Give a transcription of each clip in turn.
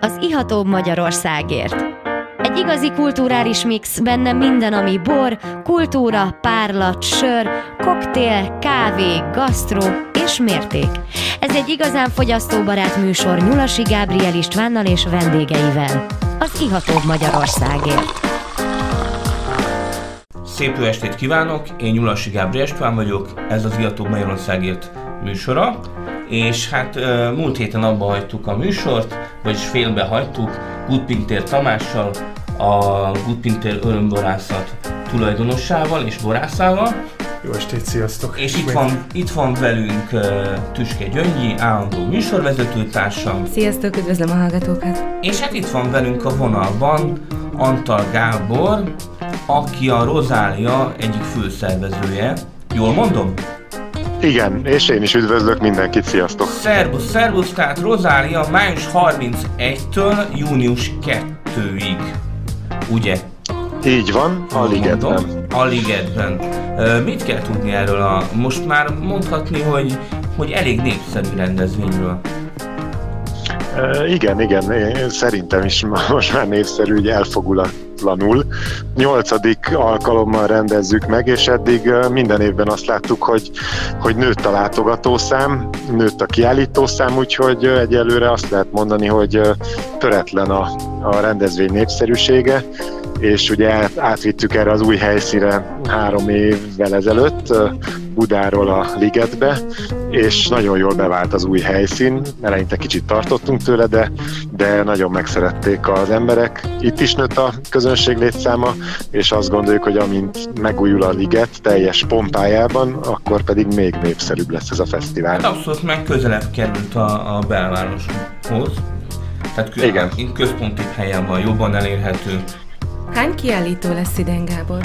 az ihatóbb Magyarországért. Egy igazi kulturális mix, benne minden, ami bor, kultúra, párlat, sör, koktél, kávé, gasztró és mérték. Ez egy igazán fogyasztóbarát műsor Nyulasi Gábriel Istvánnal és vendégeivel. Az ihatóbb Magyarországért. Szép jó estét kívánok, én Nyulasi Gábriel István vagyok, ez az Ihatóbb Magyarországért műsora, és hát múlt héten abba hagytuk a műsort, vagyis félbe hagytuk Gutpintér Tamással, a Gutpintér örömborászat tulajdonossával és borászával. Jó estét, sziasztok! És itt van, itt van velünk uh, Tüske Gyöngyi, állandó műsorvezetőtársam. Sziasztok, üdvözlöm a hallgatókat! És hát itt van velünk a vonalban Antal Gábor, aki a Rozália egyik főszervezője. Jól mondom? Igen, és én is üdvözlök mindenkit, sziasztok! Szerbusz, szerbusz, tehát Rozália május 31-től június 2-ig, ugye? Így van, a ligetben. A ligetben. Mit kell tudni erről a, most már mondhatni, hogy, hogy elég népszerű rendezvényről? igen, igen, én szerintem is most már népszerű, hogy elfogulatlanul. Nyolcadik alkalommal rendezzük meg, és eddig minden évben azt láttuk, hogy, hogy nőtt a látogatószám, nőtt a kiállítószám, úgyhogy egyelőre azt lehet mondani, hogy töretlen a, a rendezvény népszerűsége, és ugye át, átvittük erre az új helyszíre három évvel ezelőtt, Budáról a Ligetbe, és nagyon jól bevált az új helyszín. Eleinte kicsit tartottunk tőle, de, de nagyon megszerették az emberek. Itt is nőtt a közönség létszáma, és azt gondoljuk, hogy amint megújul a Liget teljes pompájában, akkor pedig még népszerűbb lesz ez a fesztivál. Abszolút meg közelebb került a, a belvároshoz. Tehát kö, Igen. központi helyen van, jobban elérhető. Hány kiállító lesz idén, Gábor?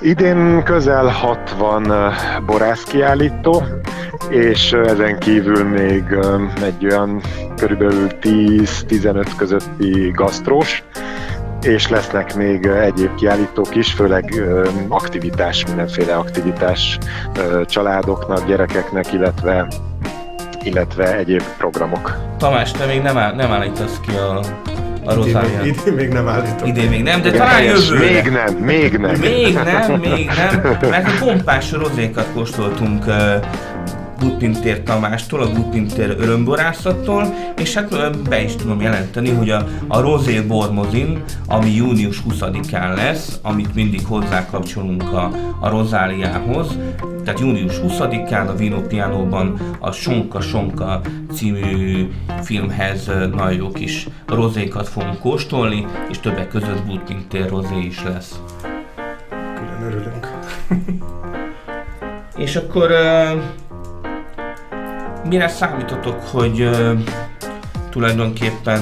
Idén közel 60 borászkiállító, és ezen kívül még egy olyan körülbelül 10-15 közötti gasztrós, és lesznek még egyéb kiállítók is, főleg aktivitás, mindenféle aktivitás családoknak, gyerekeknek, illetve illetve egyéb programok. Tamás, te még nem, áll, nem állítasz ki a a Rozáliát. Idén, idén még nem állítom. Idén még nem, de Igen, talán jövőre. Még nem, még nem. Még nem, még nem, mert a pompás rozékat kóstoltunk Gutpintér Tamástól, a Gutpintér örömborászattól, és hát be is tudom jelenteni, hogy a, a Rosé Bormozin, ami június 20-án lesz, amit mindig hozzákapcsolunk a, a Rozáliához, tehát június 20-án a Vino Pianóban a Sonka Sonka című filmhez nagyon jó kis rozékat fogunk kóstolni, és többek között Gutpintér rozé is lesz. Külön örülünk. és akkor mire számítotok, hogy tulajdonképpen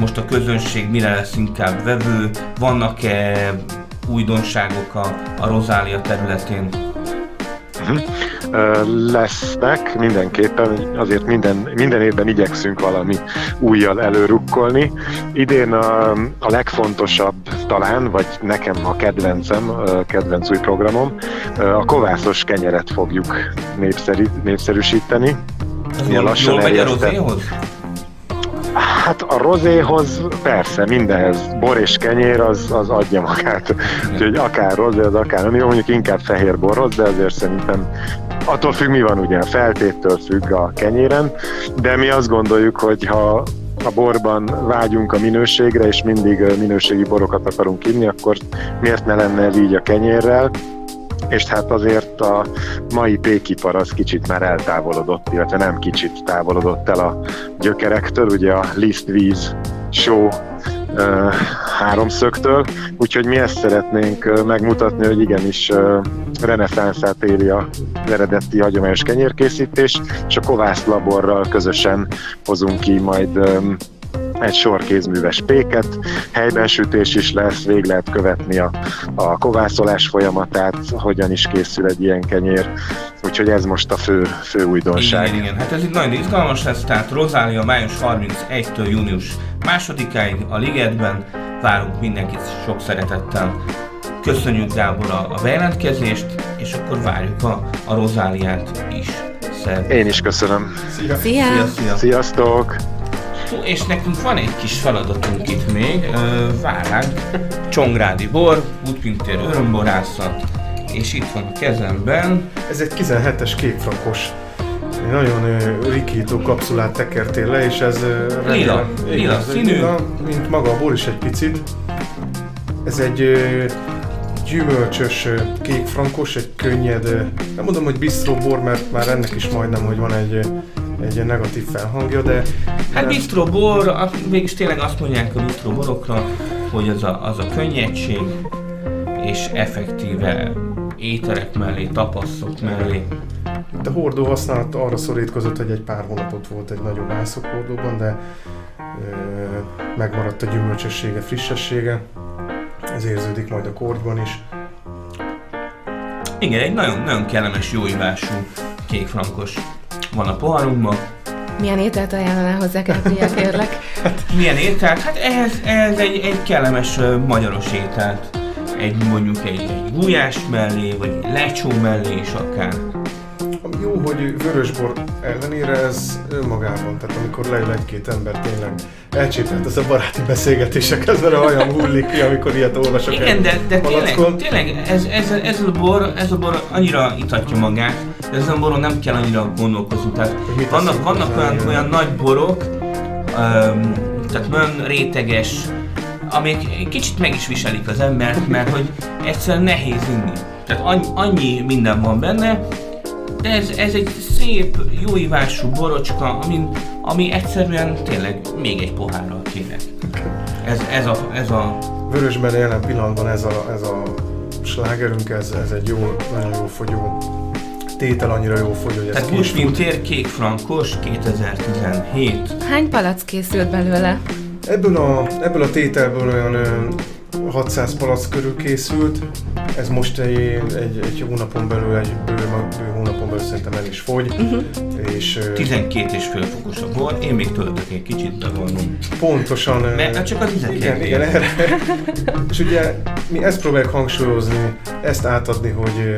most a közönség mire lesz inkább vevő, vannak-e újdonságok a, a Rozália területén? Uh-huh. Lesznek mindenképpen, azért minden, minden évben igyekszünk valami újjal előrukkolni. Idén a, a legfontosabb talán, vagy nekem a kedvencem, a kedvenc új programom, a kovászos kenyeret fogjuk népszerű, népszerűsíteni. Ez jól, jól megy a? Hát a rozéhoz persze, mindenhez. Bor és kenyér az, az adja magát. Úgyhogy akár rozé, az akár nem. Jó, mondjuk inkább fehér borhoz, de azért szerintem attól függ, mi van ugye, a feltéttől függ a kenyéren, de mi azt gondoljuk, hogy ha a borban vágyunk a minőségre, és mindig minőségi borokat akarunk inni, akkor miért ne lenne ez így a kenyérrel? És hát azért a mai pékipar az kicsit már eltávolodott, illetve nem kicsit távolodott el a gyökerektől, ugye a víz show uh, háromszögtől, úgyhogy mi ezt szeretnénk megmutatni, hogy igenis uh, reneszánszát éri a eredeti hagyományos kenyérkészítés, és a Kovász laborral közösen hozunk ki majd egy sor kézműves péket, helyben sütés is lesz, vég lehet követni a, a kovászolás folyamatát, hogyan is készül egy ilyen kenyér, úgyhogy ez most a fő, fő újdonság. Igen, igen, hát ez itt nagyon izgalmas lesz, tehát Rozália május 31-től június másodikáig a Ligetben, várunk mindenkit sok szeretettel. Köszönjük Gábor a, a bejelentkezést, és akkor várjuk a, a Rozáliát is. Szervusz. Én is köszönöm. Szia. Szia, szia. Sziasztok! Hú, és nekünk van egy kis feladatunk itt még, vár ránk, Csongrádi bor, útpintér örömborászat, és itt van a kezemben. Ez egy 17-es kékfrakos. Egy nagyon rikító kapszulát tekertél le, és ez... Lila, lila színű. Lila, mint maga a bor is egy picit. Ez egy gyümölcsös ö, kékfrankos, egy könnyed, nem mondom, hogy bistró bor, mert már ennek is majdnem, hogy van egy, egy negatív felhangja, de... Hát de- bistró bor, az- mégis tényleg azt mondják a bistró borokra, hogy az a, az a könnyedség, és effektíve ételek mellé, tapasszok mellé. A hordó használat arra szorítkozott, hogy egy pár hónapot volt egy nagyobb ászok hordóban, de ö, megmaradt a gyümölcsössége, frissessége. Ez érződik majd a kortyban is. Igen, egy nagyon, nagyon kellemes, jó ivású kékfrankos van a poharunkban. Milyen ételt ajánlanál hozzá, Kápria, kérlek? Milyen ételt? Hát ehhez, ehhez egy, egy kellemes ö, magyaros ételt. Egy mondjuk egy, egy gulyás mellé, vagy egy lecsó mellé is akár. Ami jó, hogy vörösbor ellenére ez önmagában, tehát amikor leül egy-két ember tényleg elcsépelt az a baráti beszélgetésekhez, mert a hajam hullik ki, amikor ilyet olvasok. Igen, de, de tényleg, palackon. tényleg ez, ez, ez, a bor, ez a bor annyira itatja magát, de ezen a boron nem kell annyira gondolkozni. Tehát vannak, vannak olyan, olyan nagy borok, öm, tehát olyan réteges, amik kicsit meg is viselik az embert, mert hogy egyszerűen nehéz inni. Tehát annyi, annyi minden van benne, de ez, ez egy szép, jó ivású borocska, ami, ami egyszerűen tényleg még egy pohárral kéne. Ez, ez, a, ez a Vörösben jelen pillanatban ez a, ez a slágerünk, ez, ez egy jó, nagyon jó fogyó tétel, annyira jó fogyó, hogy ez Tehát. Gusvintér kék frankos 2017. Hány palack készült belőle? Ebből a, ebből a tételből olyan ö, 600 palack körül készült. Ez most egy, egy, egy hónapon belül, egy bő, bő hónapon belül szerintem el is fogy. Uh-huh. És ö, 12 és fél fokos a bor, én még töltök egy kicsit, bevallom. pontosan... ö, Mert csak az igen, ízeket igen, erre. És ugye mi ezt próbáljuk hangsúlyozni, ezt átadni, hogy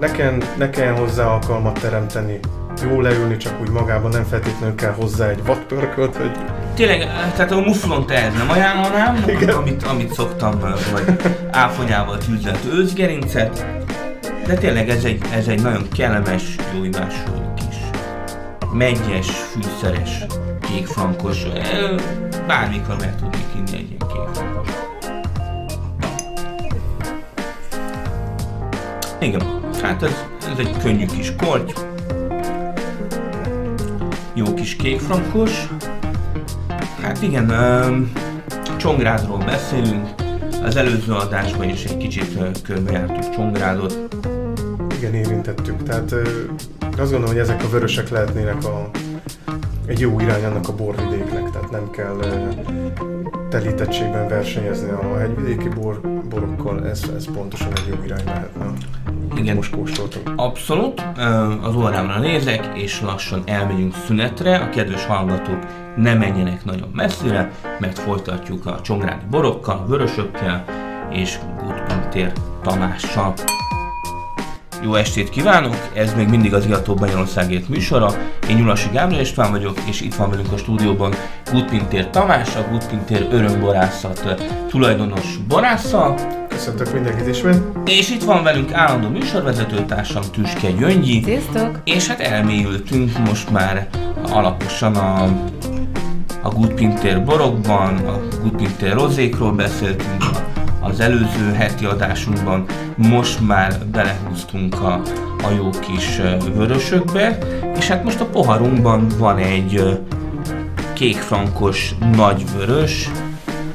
ne kell, ne kell hozzá alkalmat teremteni, jó leülni, csak úgy magában nem feltétlenül kell hozzá egy vadpörkölt, hogy Tényleg, tehát a muflont ehhez nem ajánlanám, Igen. amit, amit szoktam, vagy áfonyával tűzelt őzgerincet, de tényleg ez egy, ez egy nagyon kellemes, jó kis megyes, fűszeres, kékfrankos, ö, bármikor meg tudnék inni egy ilyen kékfrankos. Igen, hát ez, ez egy könnyű kis korty, jó kis kékfrankos, Hát igen, um, Csongrádról beszélünk. Az előző adásban is egy kicsit körbejártuk Csongrádot. igen, érintettük. Tehát azt gondolom, hogy ezek a vörösek lehetnének a, egy jó irány annak a borvidéknek, tehát nem kell telítettségben versenyezni a hegyvidéki bor, borokkal, ez, ez pontosan egy jó irány lehetne. Igen. Most kóstoltunk. Abszolút, az órámra nézek, és lassan elmegyünk szünetre. A kedves hallgatók ne menjenek nagyon messzire, mert folytatjuk a csongrádi borokkal, vörösökkel és Gutpuntér Tamással. Jó estét kívánok! Ez még mindig az Iató Banyarországért műsora. Én Nyulasi Gábor István vagyok, és itt van velünk a stúdióban Gutpintér Tamás, a Gutpintér örömborászat ö, tulajdonos borásza, Köszöntök mindenkit ismét. és itt van velünk állandó műsorvezetőtársam Tüske Gyöngyi, Sziasztok! és hát elmélyültünk most már alaposan a, a Gutpintér borokban, a Gutpintér rozékról beszéltünk a, az előző heti adásunkban, most már belehúztunk a, a jó kis vörösökbe, és hát most a poharunkban van egy kékfrankos nagyvörös,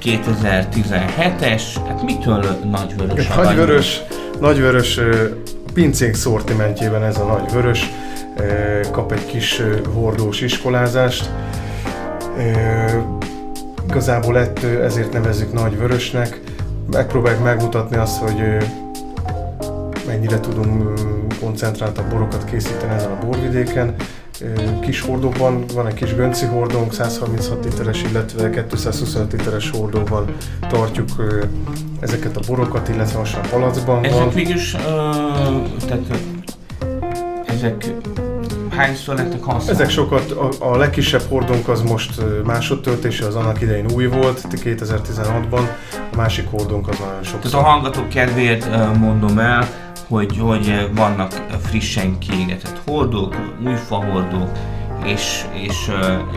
2017-es, hát mitől nagyvörös? a Nagyvörös, nagyvörös pincénk szortimentjében ez a nagyvörös kap egy kis hordós iskolázást. Igazából ettől ezért nevezzük nagyvörösnek. Megpróbáljuk megmutatni azt, hogy mennyire tudunk koncentráltabb borokat készíteni ezen a borvidéken. Kis hordóban van egy kis gönci hordónk, 136 literes, illetve 225 literes hordóban tartjuk ezeket a borokat, illetve most már palacban van. Ezek végülis, ö, tehát ezek hányszor lettek használva? Ezek sokat, a, a legkisebb hordónk az most másodtöltése, az annak idején új volt, 2016-ban, a másik hordónk az nagyon sok. Tehát a hallgatók kedvéért mondom el, hogy, hogy vannak frissen kiégetett hordók, új fahordók, és, és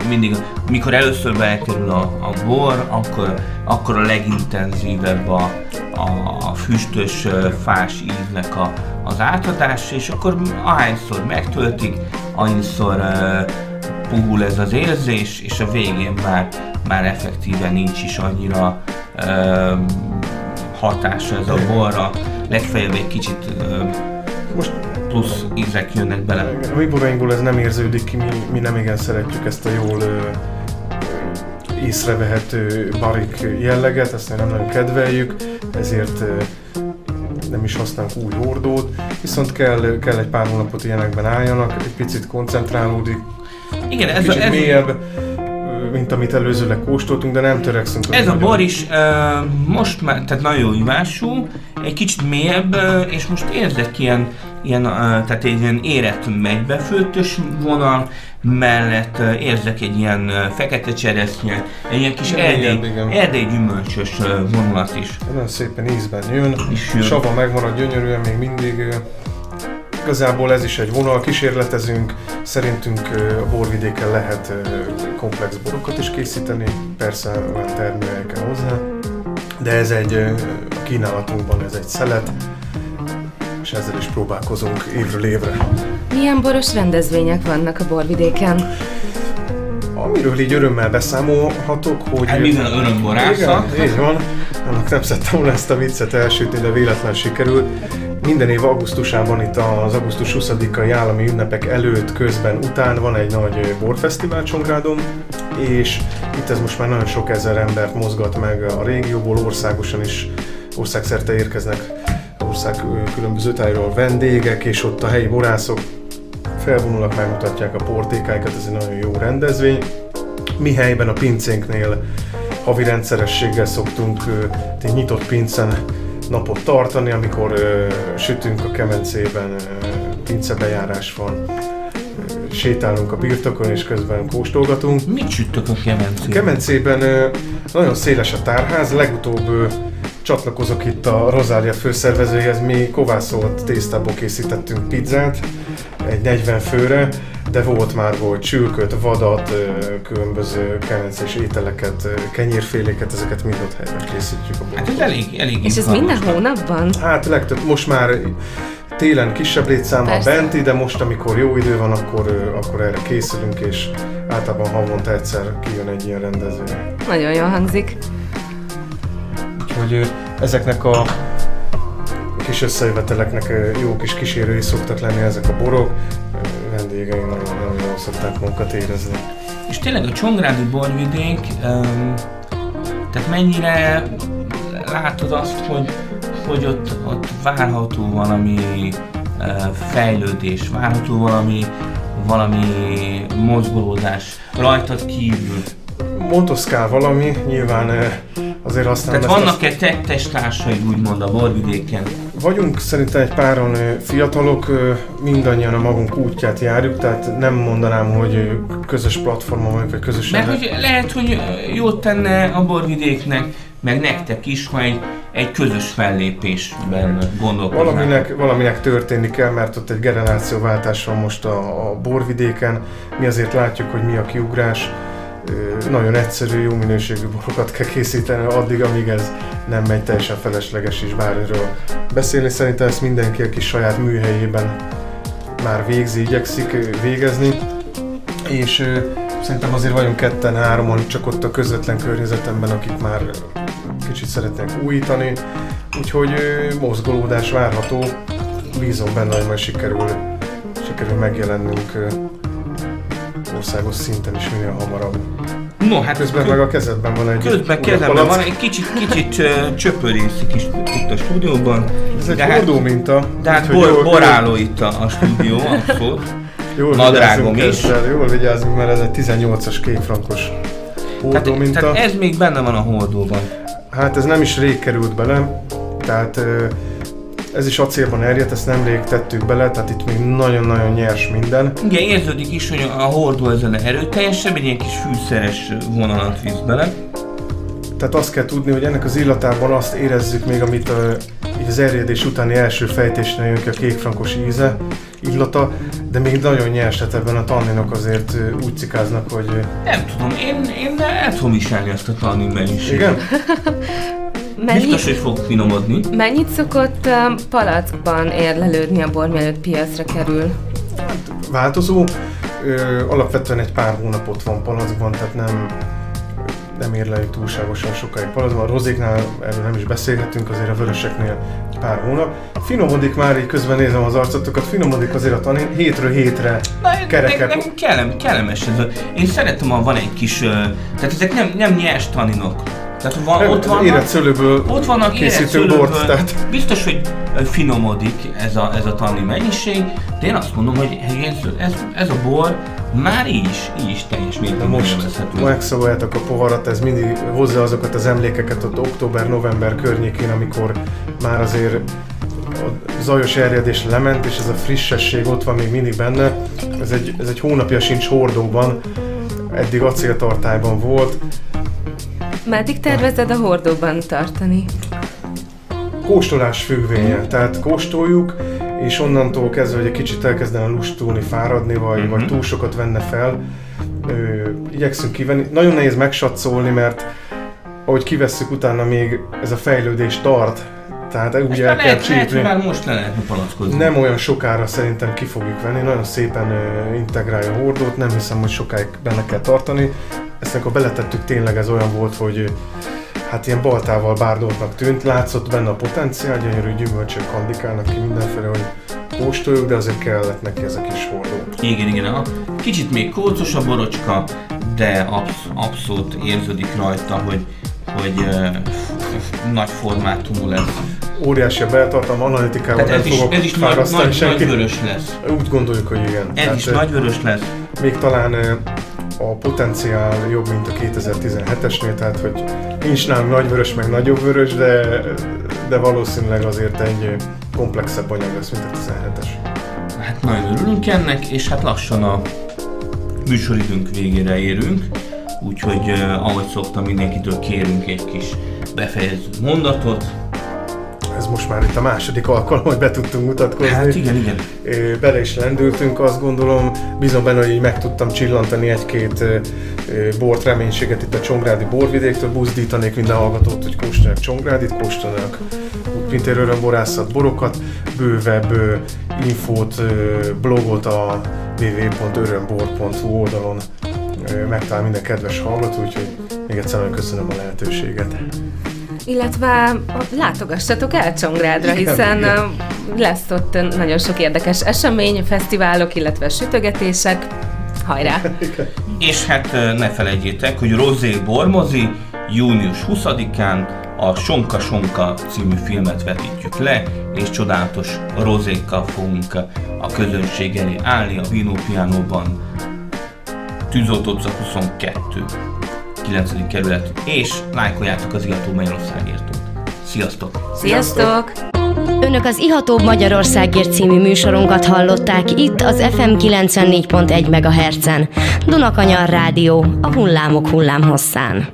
mindig, mikor először belekerül a, a bor, akkor, akkor a legintenzívebb a, a, a füstös, fás íznek a, az átadás, és akkor ahányszor megtöltik, annyiszor uh, puhul ez az érzés, és a végén már, már effektíven nincs is annyira uh, hatása ez a borra, legfeljebb egy kicsit most plusz ízek jönnek bele. A mi borainkból ez nem érződik ki, mi, mi nem igen szeretjük ezt a jól észrevehető barik jelleget, ezt nem nagyon kedveljük, ezért nem is használunk új hordót, viszont kell, kell egy pár hónapot ilyenekben álljanak, egy picit koncentrálódik, Igen, ez kicsit ez, mélyebb, mint amit előzőleg kóstoltunk, de nem törekszünk. Ez a bor is uh, most már, tehát nagyon ivású, egy kicsit mélyebb, uh, és most érzek ilyen, ilyen uh, tehát egy ilyen érett megybefőttös vonal, mellett uh, érzek egy ilyen uh, fekete cseresznye, egy ilyen kis Igen, erdély, igen. erdély gyümölcsös uh, vonulat is. Nagyon szépen ízben jön, jön. sava megmarad gyönyörűen még mindig. ö, Igazából ez is egy vonal, kísérletezünk, szerintünk a borvidéken lehet komplex borokat is készíteni, persze olyan termőhely kell hozzá, de ez egy a kínálatunkban ez egy szelet, és ezzel is próbálkozunk évről évre. Milyen boros rendezvények vannak a borvidéken? Amiről így örömmel beszámolhatok, hogy... Hát mivel örömborászat. Igen, így van. Annak nem szerettem volna ezt a viccet elsütni, de véletlen sikerült. Minden év augusztusában itt az augusztus 20-ai állami ünnepek előtt, közben, után van egy nagy borfesztivál Csongrádon, és itt ez most már nagyon sok ezer embert mozgat meg a régióból, országosan is, országszerte érkeznek ország különböző tájról vendégek, és ott a helyi borászok felvonulnak, megmutatják a portékáikat, ez egy nagyon jó rendezvény. Mi helyben a pincénknél havi rendszerességgel szoktunk egy nyitott pincen napot tartani, amikor ö, sütünk a kemencében, ö, pincebejárás van, ö, sétálunk a birtokon és közben kóstolgatunk. Mit süttök a A kemencében? kemencében ö, nagyon széles a tárház, legutóbb ö, csatlakozok itt a Rozália főszervezőjéhez, mi kovászolt tésztából készítettünk pizzát, egy 40 főre, de volt már volt csülköt, vadat, különböző kemencés ételeket, kenyérféléket, ezeket mind ott helyben készítjük a Hát ez boltban. elég, elég És ez minden hónapban? Hát legtöbb, most már télen kisebb létszámmal Persze. benti, de most amikor jó idő van, akkor, akkor erre készülünk, és általában havonta egyszer kijön egy ilyen rendezvény. Nagyon jól hangzik. Úgyhogy ezeknek a kis összejöveteleknek jó kis kísérői szoktak lenni ezek a borok. Vendégeink nagyon, nagyon jól szokták magukat érezni. És tényleg a Csongrádi borvidék, um, tehát mennyire látod azt, hogy, hogy ott, ott várható valami uh, fejlődés, várható valami, valami mozgolódás rajtad kívül. Motoszkál valami, nyilván ö, azért aztán... Tehát vannak-e tettes társaid úgymond a borvidéken? Vagyunk szerintem egy páron ö, fiatalok, mindannyian a magunk útját járjuk, tehát nem mondanám, hogy közös platformon vagyunk, vagy közösen... Mert hogy lehet, hogy jót tenne a borvidéknek, meg nektek is, ha egy, egy közös fellépésben gondolkoznátok. Valaminek, valaminek történni kell, mert ott egy generációváltás van most a, a borvidéken. Mi azért látjuk, hogy mi a kiugrás. Nagyon egyszerű, jó minőségű borokat kell készíteni addig, amíg ez nem megy teljesen felesleges is bármiről beszélni. Szerintem ezt mindenki a kis saját műhelyében már végzi, igyekszik végezni. És szerintem azért vagyunk ketten, háromon, csak ott a közvetlen környezetemben, akik már kicsit szeretnék újítani. Úgyhogy mozgolódás várható. Bízom benne, hogy majd sikerül, sikerül megjelennünk országos szinten is minél hamarabb. No, hát Közben meg a kezedben van egy Közben kezemben van egy kicsit, kicsit ö, csöpörészik is itt a stúdióban. Ez egy hát- hordó minta. De hát úgyhogy bor, jól- boráló itt a, a stúdió, abszolút. Jól nadrágom is. Ezzel, jól vigyázzunk, mert ez egy 18-as kétfrankos hordó Tehát, minta. tehát ez még benne van a hordóban. Hát ez nem is rég került bele, tehát ö, Ez is acélban erjedt, ezt nemrég tettük bele, tehát itt még nagyon-nagyon nyers minden. Igen, érződik is, hogy a hordó ezen erőteljesebb, egy ilyen kis fűszeres vonalat visz bele. Tehát azt kell tudni, hogy ennek az illatában azt érezzük még, amit a, így az erjedés utáni első fejtésnél jön ki a kékfrankos íze, illata, de még nagyon nyers, tehát ebben a tanninok azért úgy cikáznak, hogy... Nem tudom, én, én el tudom viselni ezt a tannin mennyiséget. Igen? Mennyi, Biztos, hogy fog finomodni. mennyit szokott palackban érlelődni a bor, mielőtt piacra kerül? Változó, ö, alapvetően egy pár hónapot van palackban, tehát nem, nem érleljük túlságosan sokáig palacban. A rozéknál erről nem is beszélhetünk, azért a vöröseknél pár hónap. Finomodik már, így közben nézem az arcotokat, finomodik azért a tanin, hétről hétre kereket. nekem kellem, kellemes ez. Én szeretem, ha van egy kis... Tehát ezek nem, nem nyers taninok. Tehát van, ott vannak, Érett szőlőből ott vannak készítünk érett bort, szőlőből. tehát Biztos, hogy finomodik ez a, ez a tanni mennyiség, de én azt mondom, hogy ez, ez, ez a bor már így is, így is teljes mértékben most megszólaljátok a poharat, ez mindig hozza azokat az emlékeket ott október-november környékén, amikor már azért a zajos erjedés lement, és ez a frissesség ott van még mindig benne. Ez egy, ez egy hónapja sincs hordóban, eddig acéltartályban volt. Meddig tervezed a hordóban tartani? Kóstolás függvénye, tehát kóstoljuk, és onnantól kezdve, hogy egy kicsit elkezdene lustulni, fáradni, vagy, Mhm. vagy túl sokat venne fel, ö, igyekszünk kivenni. Nagyon nehéz megsatszolni, mert ahogy kivesszük, utána még ez a fejlődés tart, tehát Ezt úgy már el kell lehet, lehet, hogy csípni. már most le lehetne palackozni. Nem olyan sokára szerintem ki fogjuk venni, nagyon szépen ö, integrálja a hordót, nem hiszem, hogy sokáig benne kell tartani. Ezt amikor beletettük, tényleg ez olyan volt, hogy hát ilyen baltával bárdoltnak tűnt, látszott benne a potenciál, gyönyörű gyümölcsök kandikálnak ki mindenféle, hogy kóstoljuk, de azért kellett neki ez a kis hordó. Igen, igen. A, kicsit még kócos a borocska, de absz- abszolút érződik rajta, hogy, hogy uh, nagy formátumú lesz. Óriási a beltartalom, analitikával Tehát ez is, ez is nagy, nagy, nagy vörös lesz. Úgy gondoljuk, hogy igen. Ez is ö, nagy vörös lesz. még talán a potenciál jobb, mint a 2017-esnél, tehát hogy nincs nálunk nagy vörös, meg nagyobb vörös, de, de valószínűleg azért egy komplexebb anyag lesz, mint a 17-es. Hát nagyon örülünk ennek, és hát lassan a műsoridőnk végére érünk. Úgyhogy uh, ahogy szoktam, mindenkitől kérünk egy kis befejező mondatot. Ez most már itt a második alkalom, hogy be tudtunk mutatkozni. Hát igen, igen. Bele is lendültünk, azt gondolom, bízom benne, hogy így meg tudtam csillantani egy-két bort reménységet itt a Csongrádi borvidéktől, buzdítanék minden hallgatót, hogy kóstolják Csongrádit, kóstolják Útpintér örömborászat borokat, bővebb infót, blogot a www.örömbor.hu oldalon megtalál minden kedves hallgató, úgyhogy még egyszer nagyon köszönöm a lehetőséget. Illetve látogassatok el Csongrádra, hiszen igen. lesz ott nagyon sok érdekes esemény, fesztiválok, illetve sütögetések. Hajrá! És hát ne felejtjétek, hogy Rozé Bormozi június 20-án a Sonka Sonka című filmet vetítjük le, és csodálatos rozékkal fogunk a közönség elé állni a Vino Pianóban. Tűzoltóca 22. 9. kerület, és lájkoljátok az Igató Magyarországért. Sziasztok! Sziasztok! Önök az Ihatóbb Magyarországért című műsorunkat hallották itt az FM 94.1 MHz-en. Dunakanyar Rádió, a hullámok hullámhosszán.